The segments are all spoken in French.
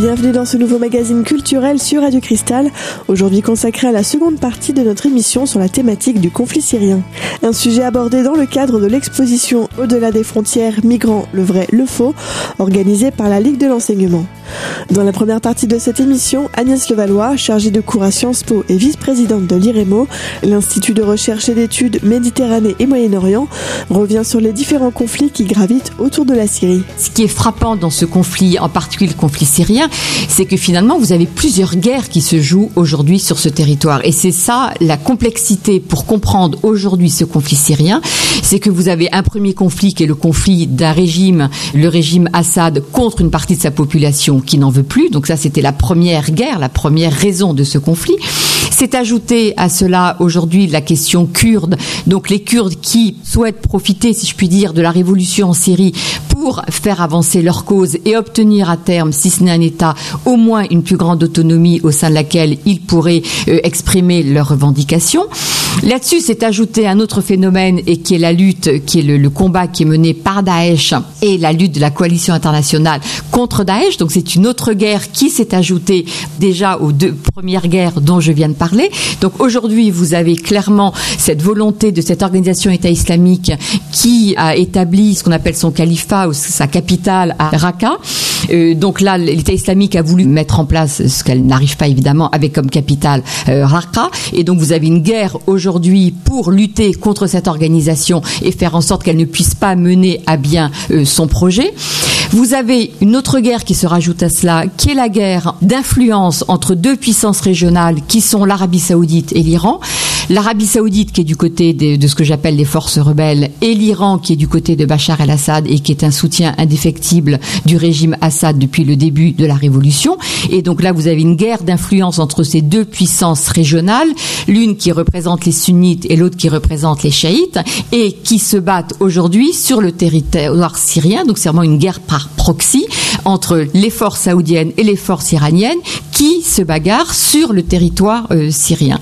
Bienvenue dans ce nouveau magazine culturel sur Radio Cristal, aujourd'hui consacré à la seconde partie de notre émission sur la thématique du conflit syrien. Un sujet abordé dans le cadre de l'exposition Au-delà des frontières, migrants, le vrai, le faux, organisée par la Ligue de l'enseignement. Dans la première partie de cette émission, Agnès Levallois, chargée de cours à Sciences Po et vice-présidente de l'IREMO, l'Institut de recherche et d'études Méditerranée et Moyen-Orient, revient sur les différents conflits qui gravitent autour de la Syrie. Ce qui est frappant dans ce conflit, en particulier le conflit syrien, c'est que finalement, vous avez plusieurs guerres qui se jouent aujourd'hui sur ce territoire. Et c'est ça la complexité pour comprendre aujourd'hui ce conflit syrien, c'est que vous avez un premier conflit qui est le conflit d'un régime, le régime Assad, contre une partie de sa population qui n'en veut plus. Donc ça, c'était la première guerre, la première raison de ce conflit. C'est ajouté à cela aujourd'hui la question kurde. Donc les Kurdes qui souhaitent profiter, si je puis dire, de la révolution en Syrie pour faire avancer leur cause et obtenir à terme, si ce n'est un État, au moins une plus grande autonomie au sein de laquelle ils pourraient euh, exprimer leurs revendications. Là-dessus, c'est ajouté un autre phénomène et qui est la lutte, qui est le, le, combat qui est mené par Daesh et la lutte de la coalition internationale contre Daesh. Donc c'est une autre guerre qui s'est ajoutée déjà aux deux premières guerres dont je viens de parler. Donc aujourd'hui, vous avez clairement cette volonté de cette organisation État islamique qui a établi ce qu'on appelle son califat ou sa capitale à Raqqa. Euh, donc là, l'État islamique a voulu mettre en place ce qu'elle n'arrive pas évidemment avec comme capitale euh, Raqqa. Et donc vous avez une guerre aujourd'hui pour lutter contre cette organisation et faire en sorte qu'elle ne puisse pas mener à bien euh, son projet. Vous avez une autre guerre qui se rajoute à cela, qui est la guerre d'influence entre deux puissances régionales qui sont l'Arabie saoudite et l'Iran. L'Arabie saoudite qui est du côté de, de ce que j'appelle les forces rebelles et l'Iran qui est du côté de Bachar el-Assad et qui est un soutien indéfectible du régime Assad depuis le début de la révolution. Et donc là, vous avez une guerre d'influence entre ces deux puissances régionales, l'une qui représente les sunnites et l'autre qui représente les chiites, et qui se battent aujourd'hui sur le territoire syrien. Donc c'est vraiment une guerre par proxy entre les forces saoudiennes et les forces iraniennes qui se bagarrent sur le territoire euh, syrien.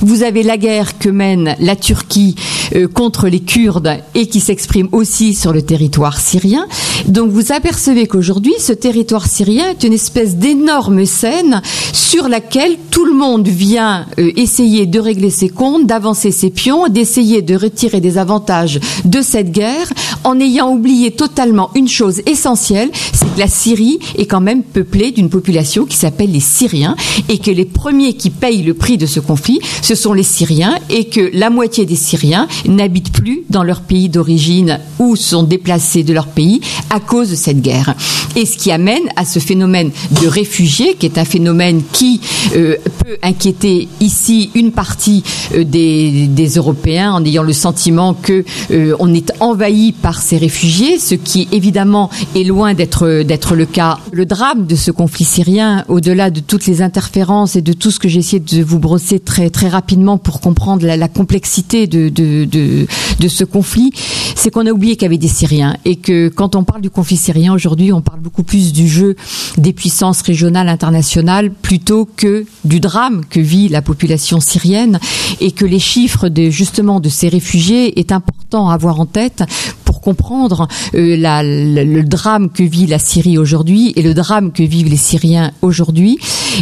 Vous avez la guerre que mène la Turquie euh, contre les Kurdes et qui s'exprime aussi sur le territoire syrien. Donc vous apercevez qu'aujourd'hui, ce territoire syrien est une espèce d'énorme scène sur laquelle tout le monde vient euh, essayer de régler ses comptes, d'avancer ses pions, d'essayer de retirer des avantages de cette guerre en ayant oublié totalement une chose essentielle, c'est que la Syrie est quand même peuplée d'une population qui s'appelle les Syriens et que les premiers qui payent le prix de ce conflit, sont les Syriens et que la moitié des Syriens n'habitent plus dans leur pays d'origine ou sont déplacés de leur pays à cause de cette guerre. Et ce qui amène à ce phénomène de réfugiés, qui est un phénomène qui euh, peut inquiéter ici une partie euh, des, des, Européens en ayant le sentiment que euh, est envahi par ces réfugiés, ce qui évidemment est loin d'être d'être le cas. Le drame de ce conflit syrien, au-delà de toutes les interférences et de tout ce que j'ai essayé de vous brosser très très rapidement pour comprendre la, la complexité de, de, de, de, ce conflit, c'est qu'on a oublié qu'il y avait des Syriens et que quand on parle du conflit syrien aujourd'hui, on parle beaucoup plus du jeu des puissances régionales internationales plutôt que du drame que vit la population syrienne et que les chiffres de justement de ces réfugiés est important à avoir en tête comprendre euh, la, le, le, drame que vit la Syrie aujourd'hui et le drame que vivent les Syriens aujourd'hui.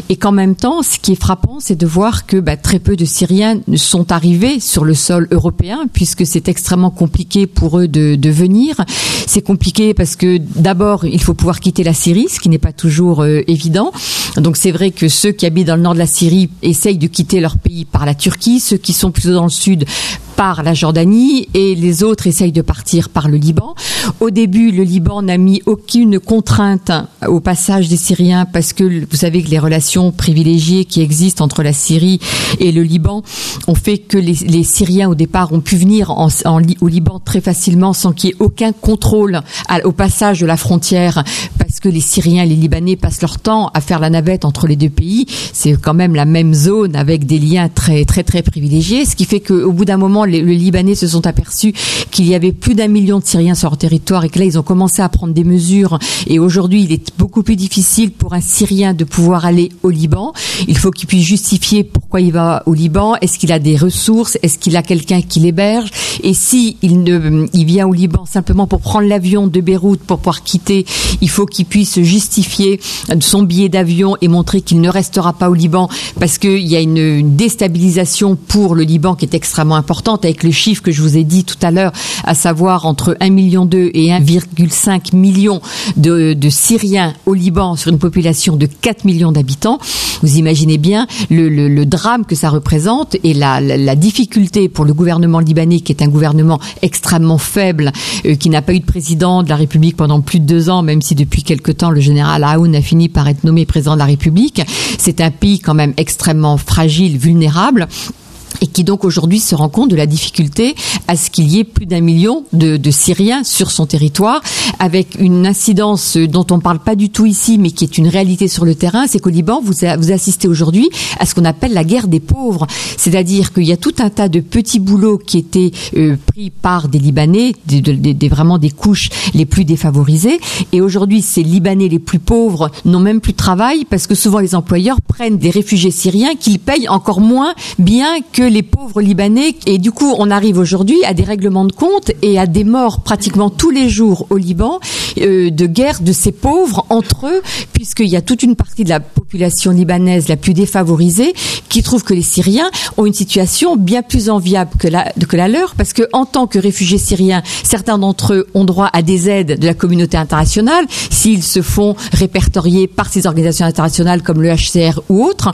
Et qu'en même temps ce qui est frappant c'est de voir que bah, très peu de Syriens sont arrivés sur le sol européen puisque c'est extrêmement compliqué pour eux de, de venir. C'est compliqué parce que d'abord il faut pouvoir quitter la Syrie ce qui n'est pas toujours euh, évident. Donc c'est vrai que ceux qui habitent dans le nord de la Syrie essayent de quitter leur pays par la Turquie. Ceux qui sont plutôt dans le sud par la Jordanie et les autres essayent de partir par le Liban. Au début, le Liban n'a mis aucune contrainte au passage des Syriens parce que vous savez que les relations privilégiées qui existent entre la Syrie et le Liban ont fait que les, Syriens au départ ont pu venir en, en, au Liban très facilement sans qu'il y ait aucun contrôle au passage de la frontière parce que les Syriens et les Libanais passent leur temps à faire la navette entre les deux pays. C'est quand même la même zone avec des liens très très très privilégiés, ce qui fait qu'au bout d'un moment les, Libanais se sont aperçus qu'il y avait plus d'un million de Syriens sur leur territoire et que là, ils ont commencé à prendre des mesures. Et aujourd'hui, il est beaucoup plus difficile pour un Syrien de pouvoir aller au Liban. Il faut qu'il puisse justifier pourquoi il va au Liban. Est-ce qu'il a des ressources? Est-ce qu'il a quelqu'un qui l'héberge? Et si il ne, il vient au Liban simplement pour prendre l'avion de Beyrouth pour pouvoir quitter, il faut qu'il puisse justifier son billet d'avion et montrer qu'il ne restera pas au Liban parce qu'il y a une, une, déstabilisation pour le Liban qui est extrêmement importante avec le chiffre que je vous ai dit tout à l'heure, à savoir entre 1,2 million et 1,5 million de, Syriens au Liban sur une population de 4 millions d'habitants. Vous imaginez bien le, drame que ça représente et la, difficulté pour le gouvernement libanais qui est un gouvernement extrêmement faible, euh, qui n'a pas eu de président de la République pendant plus de deux ans, même si depuis quelque temps le général Aoun a fini par être nommé président de la République. C'est un pays quand même extrêmement fragile, vulnérable et qui donc aujourd'hui se rend compte de la difficulté à ce qu'il y ait plus d'un million de, de, Syriens sur son territoire, avec une incidence dont on ne parle pas du tout ici, mais qui est une réalité sur le terrain, c'est qu'au Liban, vous, vous assistez aujourd'hui à ce qu'on appelle la guerre des pauvres, c'est-à-dire qu'il y a tout un tas de petits boulots qui étaient euh, pris par des Libanais, des, des, vraiment des couches les plus défavorisées, et aujourd'hui ces Libanais les plus pauvres n'ont même plus de travail parce que souvent les employeurs prennent des réfugiés syriens qu'ils payent encore moins bien que les pauvres Libanais. Et du coup, on arrive aujourd'hui à des règlements de compte et à des morts pratiquement tous les jours au Liban euh, de guerre de ces pauvres entre eux, puisqu'il y a toute une partie de la population libanaise la plus défavorisée qui trouve que les Syriens ont une situation bien plus enviable que la, leur, parce que en tant que réfugiés syriens, certains d'entre eux ont droit à des aides de la communauté internationale s'ils se font répertorier par ces organisations internationales comme le HCR ou autres.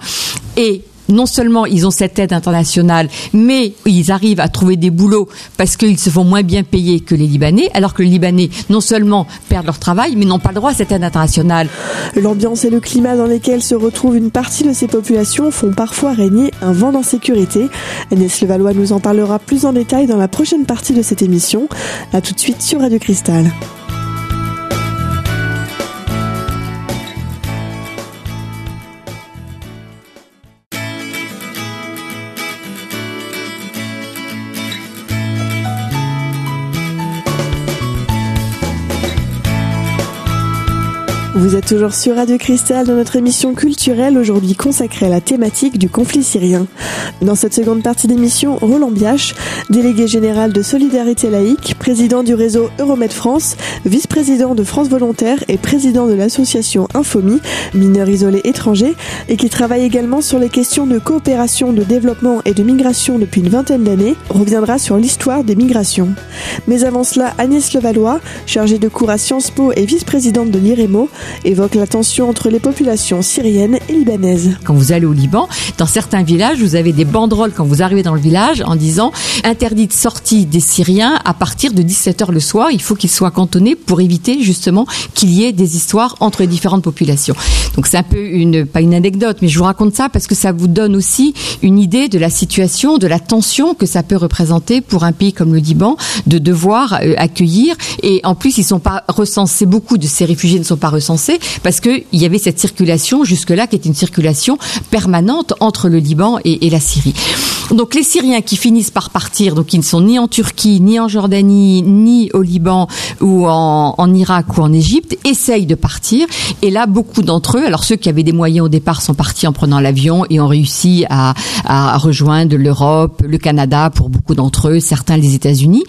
Et non seulement ils ont cette aide internationale, mais ils arrivent à trouver des boulots parce qu'ils se font moins bien payer que les Libanais, alors que les Libanais non seulement perdent leur travail, mais n'ont pas le droit à cette aide internationale. L'ambiance et le climat dans lesquels se retrouve une partie de ces populations font parfois régner un vent d'insécurité. Agnès Levallois nous en parlera plus en détail dans la prochaine partie de cette émission. A tout de suite sur Radio Cristal. Vous êtes toujours sur Radio Cristal dans notre émission culturelle aujourd'hui consacrée à la thématique du conflit syrien. Dans cette seconde partie d'émission, Roland Biache, délégué général de Solidarité laïque, président du réseau Euromed France, vice-président de France Volontaire et président de l'association Infomi, mineurs isolés étrangers, et qui travaille également sur les questions de coopération, de développement et de migration depuis une vingtaine d'années, reviendra sur l'histoire des migrations. Mais avant cela, Agnès Levallois, chargée de cours à Sciences Po et vice-présidente de l'IREMO, évoque la tension entre les populations syriennes et libanaises. Quand vous allez au Liban, dans certains villages, vous avez des banderoles quand vous arrivez dans le village en disant interdit de sortie des Syriens à partir de 17h le soir, il faut qu'ils soient cantonnés pour éviter justement qu'il y ait des histoires entre les différentes populations. Donc c'est un peu une pas une anecdote, mais je vous raconte ça parce que ça vous donne aussi une idée de la situation, de la tension que ça peut représenter pour un pays comme le Liban de devoir euh, accueillir et en plus ils sont pas recensés beaucoup de ces réfugiés ne sont pas recensés parce qu'il y avait cette circulation jusque-là qui est une circulation permanente entre le Liban et, la Syrie. Donc les Syriens qui finissent par partir, donc qui ne sont ni en Turquie, ni en Jordanie, ni au Liban ou en, en Irak ou en Égypte, essayent de partir. Et là, beaucoup d'entre eux, alors ceux qui avaient des moyens au départ sont partis en prenant l'avion et ont réussi à, à rejoindre l'Europe, le Canada pour beaucoup d'entre eux, certains les États-Unis.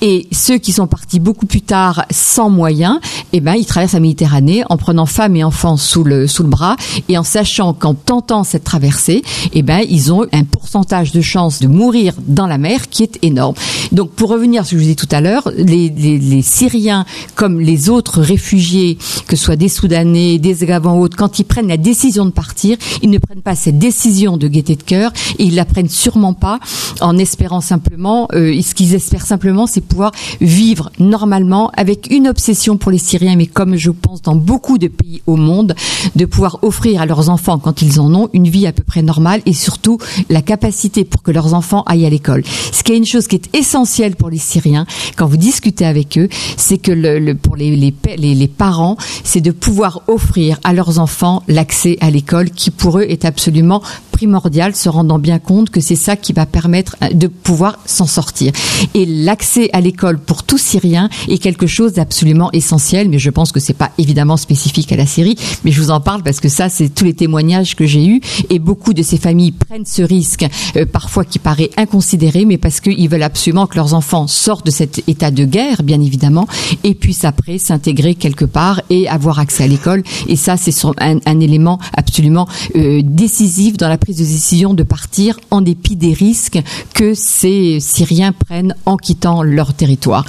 Et ceux qui sont partis beaucoup plus tard sans moyens, eh ben ils traversent la Méditerranée en prenant femmes et enfants sous le sous le bras et en sachant qu'en tentant cette traversée, eh ben ils ont un pourcentage de chance de mourir dans la mer qui est énorme. Donc pour revenir à ce que je vous disais tout à l'heure, les, les, les, Syriens comme les autres réfugiés, que ce soit des Soudanais, des Afghans autres, quand ils prennent la décision de partir, ils ne prennent pas cette décision de gaieté de cœur et ils la prennent sûrement pas en espérant simplement, euh, ce qu'ils espèrent simplement, c'est pouvoir vivre normalement avec une obsession pour les Syriens, mais comme je pense dans beaucoup de pays au monde, de pouvoir offrir à leurs enfants, quand ils en ont, une vie à peu près normale et surtout la capacité pour que leurs enfants aillent à l'école. Ce qui est une chose qui est essentielle pour les Syriens, quand vous discutez avec eux, c'est que pour les parents, c'est de pouvoir offrir à leurs enfants l'accès à l'école qui pour eux est absolument primordial, se rendant bien compte que c'est ça qui va permettre euh, de pouvoir s'en sortir. Et l'accès à l'école pour tout Syrien est quelque chose d'absolument essentiel, mais je pense que c'est pas évidemment spécifique à la Syrie, mais je vous en parle parce que ça, c'est tous les témoignages que j'ai eus et beaucoup de ces familles prennent ce risque, euh, parfois qui paraît inconsidéré, mais parce qu'ils veulent absolument que leurs enfants sortent de cet état de guerre, bien évidemment, et puissent après s'intégrer quelque part et avoir accès à l'école. Et ça, c'est un, un, élément absolument euh, décisif dans la prise de décision de partir en dépit des risques que ces Syriens prennent en quittant leur territoire.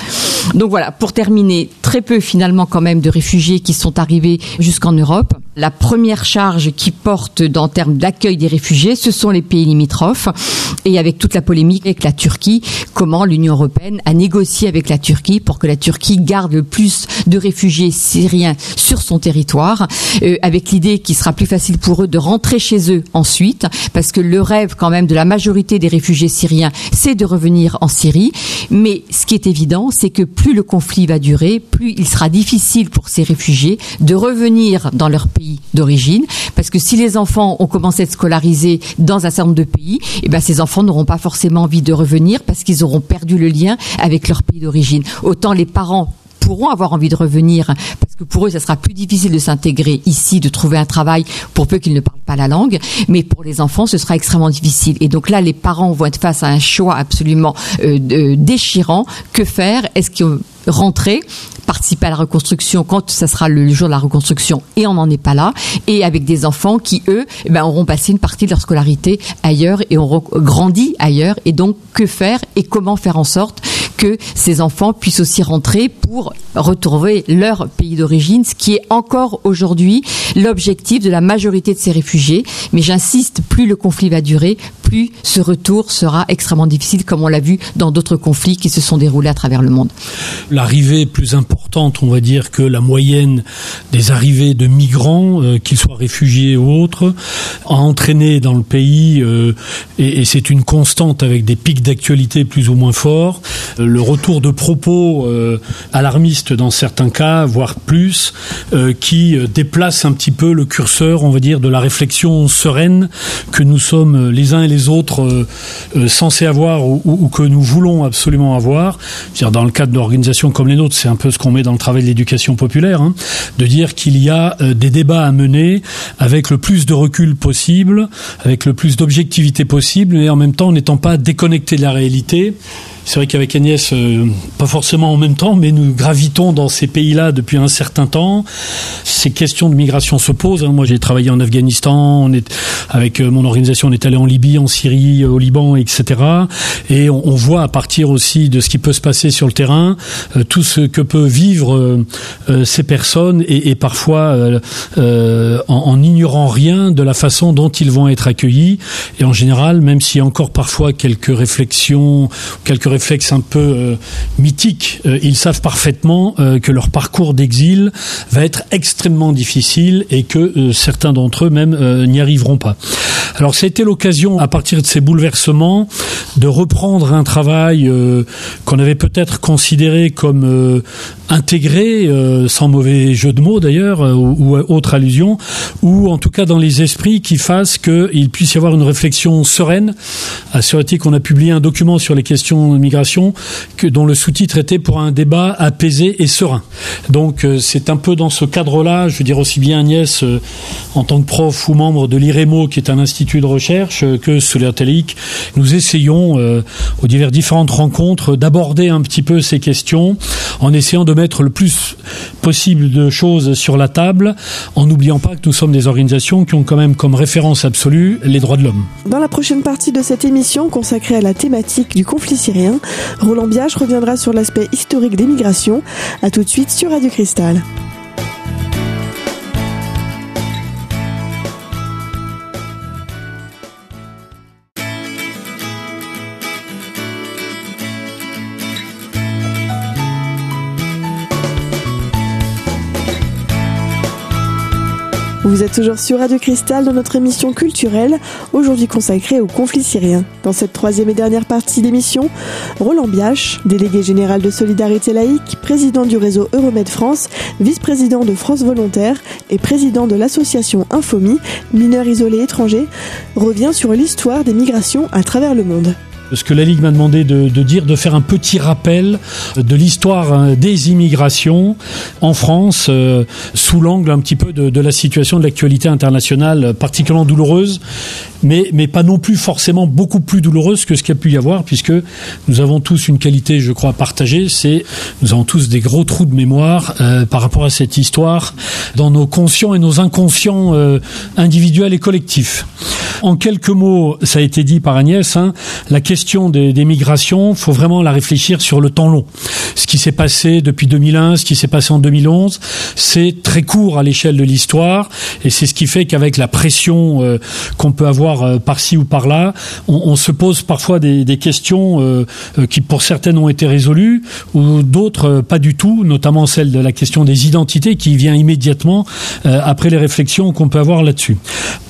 Donc voilà, pour terminer, très peu finalement quand même de réfugiés qui sont arrivés jusqu'en Europe. La première charge qui porte en termes d'accueil des réfugiés, ce sont les pays limitrophes. Et avec toute la polémique avec la Turquie, comment l'Union européenne a négocié avec la Turquie pour que la Turquie garde le plus de réfugiés syriens sur son territoire, euh, avec l'idée qu'il sera plus facile pour eux de rentrer chez eux ensuite, parce que le rêve quand même de la majorité des réfugiés syriens, c'est de revenir en Syrie. Mais ce qui est évident, c'est que plus le conflit va durer, plus il sera difficile pour ces réfugiés de revenir dans leur d'origine, parce que si les enfants ont commencé à être scolarisés dans un certain nombre de pays, eh ben ces enfants n'auront pas forcément envie de revenir parce qu'ils auront perdu le lien avec leur pays d'origine. Autant les parents pourront avoir envie de revenir parce que pour eux, ça sera plus difficile de s'intégrer ici, de trouver un travail pour peu qu'ils ne parlent pas la langue. Mais pour les enfants, ce sera extrêmement difficile. Et donc là, les parents vont être face à un choix absolument euh, déchirant. Que faire? Est-ce que rentrer participer à la reconstruction quand ça sera le jour de la reconstruction et on n'en est pas là. Et avec des enfants qui eux eh ben, auront passé une partie de leur scolarité ailleurs et auront grandi ailleurs. Et donc que faire et comment faire en sorte que ces enfants puissent aussi rentrer pour retrouver leur pays d'origine, ce qui est encore aujourd'hui l'objectif de la majorité de ces réfugiés. Mais j'insiste, plus le conflit va durer, plus ce retour sera extrêmement difficile, comme on l'a vu dans d'autres conflits qui se sont déroulés à travers le monde. L'arrivée plus importante, on va dire, que la moyenne des arrivées de migrants, euh, qu'ils soient réfugiés ou autres, a entraîné dans le pays, euh, et, c'est une constante avec des pics d'actualité plus ou moins forts, euh, le retour de propos euh, alarmistes dans certains cas, voire plus, euh, qui déplacent un petit peu le curseur, on va dire, de la réflexion sereine que nous sommes les uns et les autres euh, euh, censés avoir ou, que nous voulons absolument avoir. -dire dans le cadre d'organisations comme les nôtres, c'est un peu ce qu'on met dans le travail de l'éducation populaire, hein, de dire qu'il y a euh, des débats à mener avec le plus de recul possible, avec le plus d'objectivité possible, et en même temps n'étant pas déconnecté de la réalité. C'est vrai qu'avec Agnès, euh, pas forcément en même temps, mais nous gravitons dans ces pays-là depuis un certain temps. Ces questions de migration se posent. Hein. Moi, j'ai travaillé en Afghanistan. On est avec euh, mon organisation, on est allé en Libye, en Syrie, au Liban, etc. Et on, on, voit à partir aussi de ce qui peut se passer sur le terrain, euh, tout ce que peuvent vivre euh, euh, ces personnes et, et parfois en, en ignorant rien de la façon dont ils vont être accueillis. Et en général, même s'il y a encore parfois quelques réflexions, quelques réflexions réflexe un peu euh, mythique. Euh, ils savent parfaitement euh, que leur parcours d'exil va être extrêmement difficile et que certains d'entre eux même n'y arriveront pas. Alors ça a été l'occasion, à partir de ces bouleversements, de reprendre un travail qu'on avait peut-être considéré comme intégré, sans mauvais jeu de mots d'ailleurs, ou, autre allusion, ou en tout cas dans les esprits qui fassent qu'il puisse y avoir une réflexion sereine. À Suretique, on a publié un document sur les questions migration que, dont le sous-titre était pour un débat apaisé et serein. Donc euh, c'est un peu dans ce cadre-là, je veux dire aussi bien Agnès euh, en tant que prof ou membre de l'IREMO qui est un institut de recherche euh, que Solertelic, nous essayons aux divers différentes rencontres d'aborder un petit peu ces questions en essayant de mettre le plus possible de choses sur la table en n'oubliant pas que nous sommes des organisations qui ont quand même comme référence absolue les droits de l'homme. Dans la prochaine partie de cette émission consacrée à la thématique du conflit syrien, Roland Biage reviendra sur l'aspect historique des migrations. A tout de suite sur Radio Cristal. Vous êtes toujours sur Radio Cristal dans notre émission culturelle, aujourd'hui consacrée au conflit syrien. Dans cette troisième et dernière partie d'émission, Roland Biache, délégué général de Solidarité Laïque, président du réseau Euromed France, vice-président de France Volontaire et président de l'association Infomi, mineurs isolés étrangers, revient sur l'histoire des migrations à travers le monde ce que la Ligue m'a demandé de, dire, de faire un petit rappel de l'histoire hein, des immigrations en France, euh, sous l'angle un petit peu de, la situation de l'actualité internationale particulièrement douloureuse, mais, mais pas non plus forcément beaucoup plus douloureuse que ce qu'il y a pu y avoir, puisque nous avons tous une qualité, je crois, partagée, c'est nous avons tous des gros trous de mémoire euh, par rapport à cette histoire dans nos conscients et nos inconscients euh, individuels et collectifs. En quelques mots, ça a été dit par Agnès, hein, la question des, des migrations, faut vraiment la réfléchir sur le temps long. Ce qui s'est passé depuis 2001, ce qui s'est passé en 2011, c'est très court à l'échelle de l'histoire, et c'est ce qui fait qu'avec la pression euh, qu'on peut avoir euh, par-ci ou par-là, on, se pose parfois des, questions euh, qui, pour certaines, ont été résolues, ou d'autres pas du tout, notamment celle de la question des identités qui vient immédiatement après les réflexions qu'on peut avoir là-dessus.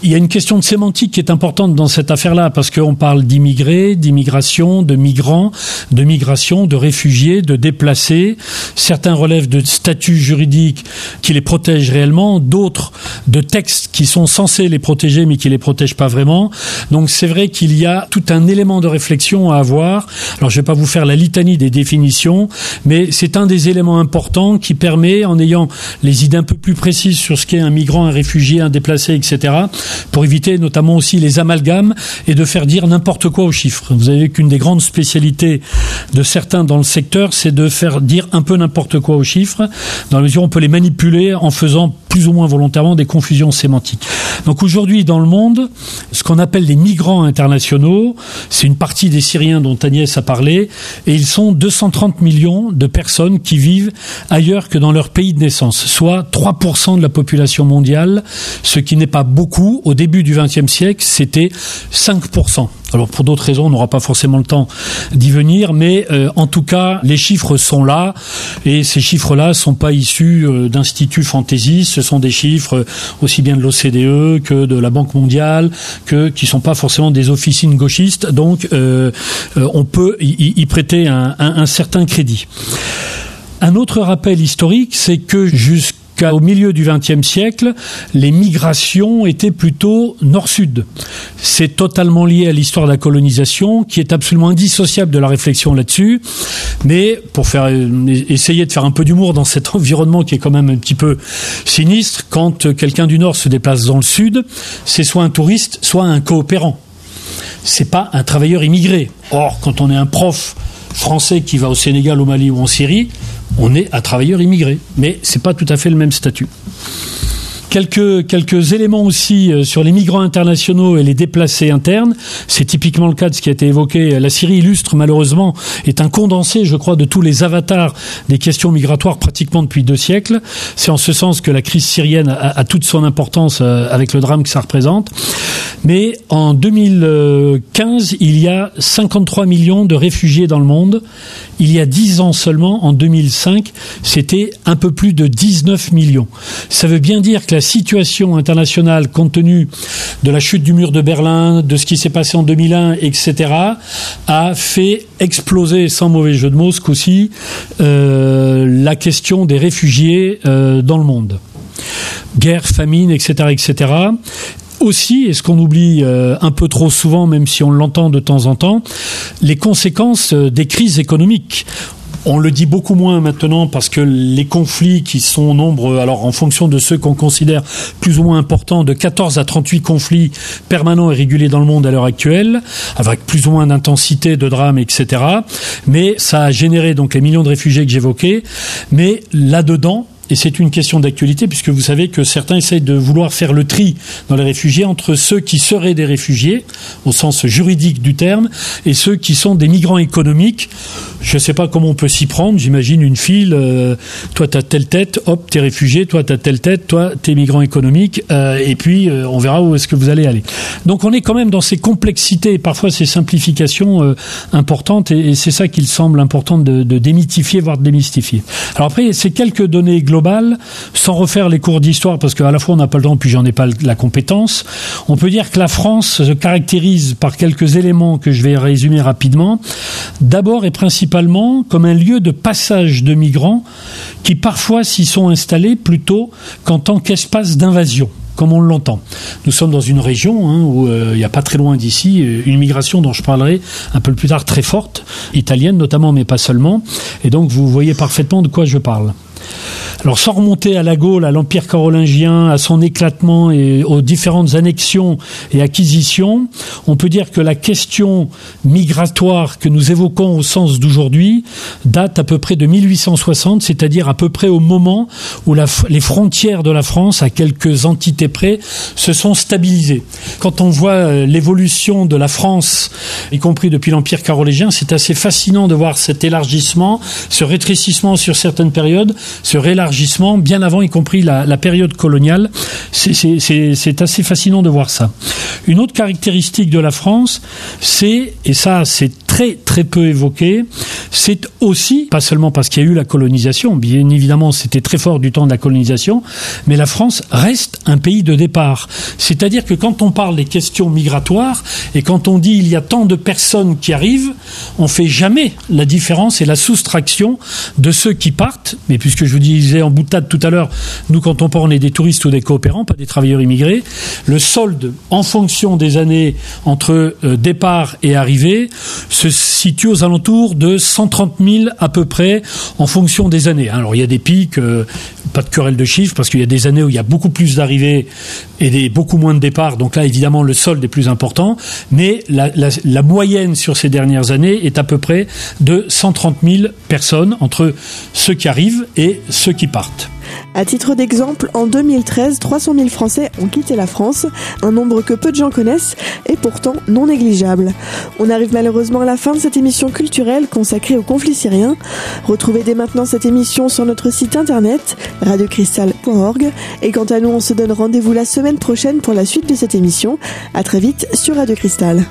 Il y a une question de sémantique est importante dans cette affaire-là, parce qu'on parle d'immigrés, de migrants, de migration, de réfugiés, de déplacés. Certains relèvent de statuts juridiques qui les protègent réellement, d'autres de textes qui sont censés les protéger mais qui les protègent pas vraiment. Donc c'est vrai qu'il y a tout un élément de réflexion à avoir. Alors je vais pas vous faire la litanie des définitions, mais c'est un des éléments importants qui permet, en ayant les idées un peu plus précises sur ce qu'est un migrant, un réfugié, un déplacé, etc., pour éviter notamment aussi les amalgames et de faire dire n'importe quoi aux chiffres. Avez vu qu'une des grandes spécialités de certains dans le secteur, c'est de faire dire un peu n'importe quoi aux chiffres, dans la mesure où on peut les manipuler en faisant plus ou moins volontairement des confusions sémantiques. Donc aujourd'hui, dans le monde, ce qu'on appelle les migrants internationaux, c'est une partie des Syriens dont Agnès a parlé, et ils sont 230 millions de personnes qui vivent ailleurs que dans leur pays de naissance, soit 3% de la population mondiale, ce qui n'est pas beaucoup. Au début du XXe siècle, c'était 5%. Alors pour d'autres raisons, on n'aura pas forcément le temps d'y venir, mais euh, en tout cas, les chiffres sont là, et ces chiffres-là sont pas issus euh, d'instituts fantaisistes, ce sont des chiffres euh, aussi bien de l'OCDE que de la Banque mondiale, que qui sont pas forcément des officines gauchistes, donc on peut y, prêter un certain crédit. Un autre rappel historique, c'est que jusqu'à au milieu du XXe siècle, les migrations étaient plutôt nord-sud. C'est totalement lié à l'histoire de la colonisation, qui est absolument indissociable de la réflexion là-dessus. Mais pour faire essayer de faire un peu d'humour dans cet environnement qui est quand même un petit peu sinistre, quand quelqu'un du nord se déplace dans le sud, c'est soit un touriste, soit un coopérant. C'est pas un travailleur immigré. Or, quand on est un prof français qui va au Sénégal, au Mali ou en Syrie, on est un travailleur immigré. Mais ce n'est pas tout à fait le même statut. Quelques, quelques éléments aussi euh, sur les migrants internationaux et les déplacés internes. C'est typiquement le cas de ce qui a été évoqué. La Syrie illustre, malheureusement, est un condensé, je crois, de tous les avatars des questions migratoires pratiquement depuis deux siècles. C'est en ce sens que la crise syrienne a, toute son importance euh, avec le drame que ça représente. Mais en 2015, il y a 53 millions de réfugiés dans le monde. Il y a 10 ans seulement, en 2005, c'était un peu plus de 19 millions. Ça veut bien dire que la situation internationale, compte tenu de la chute du mur de Berlin, de ce qui s'est passé en 2001, etc., a fait exploser, sans mauvais jeu de mots, ce euh, la question des réfugiés euh, dans le monde. Guerre, famine, etc., etc aussi, et ce qu'on oublie euh, un peu trop souvent, même si on l'entend de temps en temps, les conséquences des crises économiques. On le dit beaucoup moins maintenant parce que les conflits qui sont au nombre, alors en fonction de ceux qu'on considère plus ou moins importants, de 14 à 38 conflits permanents et réguliers dans le monde à l'heure actuelle, avec plus ou moins d'intensité, de drames, etc. Mais ça a généré donc les millions de réfugiés que j'évoquais. Mais là-dedans, et c'est une question d'actualité puisque vous savez que certains essayent de vouloir faire le tri dans les réfugiés entre ceux qui seraient des réfugiés au sens juridique du terme et ceux qui sont des migrants économiques Je ne sais pas comment on peut s'y prendre. J'imagine une file. Euh, toi, tu as telle tête, hop, t'es réfugié. Toi, tu as telle tête, toi, t'es migrant économique. Euh, et puis, euh, on verra où est-ce que vous allez aller. Donc, on est quand même dans ces complexités, parfois ces simplifications importantes. Et, c'est ça qu'il semble important de, de, démythifier, voire de démystifier. Alors après, c'est quelques données globales, sans refaire les cours d'histoire, parce qu'à la fois, on n'a pas le temps, puis j'en ai pas la compétence. On peut dire que la France se caractérise par quelques éléments que je vais résumer rapidement. D'abord et principalement comme un lieu de passage de migrants qui parfois s'y sont installés plutôt qu'en tant qu'espace d'invasion comme on l'entend. Nous sommes dans une région hein, où euh, il n'y a pas très loin d'ici euh, une migration dont je parlerai un peu plus tard très forte, italienne notamment, mais pas seulement. Et donc vous voyez parfaitement de quoi je parle. Alors sans remonter à la Gaule, à l'Empire carolingien, à son éclatement et aux différentes annexions et acquisitions, on peut dire que la question migratoire que nous évoquons au sens d'aujourd'hui date à peu près de 1860, c'est-à-dire à peu près au moment où les frontières de la France, à quelques entités près, se sont stabilisées. Quand on voit euh, l'évolution de la France, y compris depuis l'Empire carolingien, c'est assez fascinant de voir cet élargissement, ce rétrécissement sur certaines périodes, ce rélargissement bien avant, y compris la, période coloniale. C'est assez fascinant de voir ça. Une autre caractéristique de la France, c'est, et ça c'est très très peu évoqué, c'est aussi, pas seulement parce qu'il y a eu la colonisation, bien évidemment c'était très fort du temps de la colonisation, mais la France reste un pays de départ. C'est-à-dire que quand on parle des questions migratoires et quand on dit il y a tant de personnes qui arrivent, on fait jamais la différence et la soustraction de ceux qui partent, mais puisque je vous disais en boutade tout à l'heure, nous quand on part on est des touristes ou des coopérants, pas des travailleurs immigrés, le solde en fonction des années entre euh, départ et arrivée se situe aux alentours de 130 000 à peu près en fonction des années. Alors il y a des pics, euh, pas de querelle de chiffres, parce qu'il y a des années où il y a beaucoup plus d'arrivées et beaucoup moins de départs. Donc là, évidemment, le solde est plus important. Mais la, la moyenne sur ces dernières années est à peu près de 130 000 personnes entre ceux qui arrivent et ceux qui partent. À titre d'exemple, en 2013, 300 000 Français ont quitté la France, un nombre que peu de gens connaissent et pourtant non négligeable. On arrive malheureusement à la fin de cette émission culturelle consacrée au conflit syrien. Retrouvez dès maintenant cette émission sur notre site internet radiocristal.org et quant à nous, on se donne rendez-vous la semaine prochaine pour la suite de cette émission. À très vite sur Radio Cristal.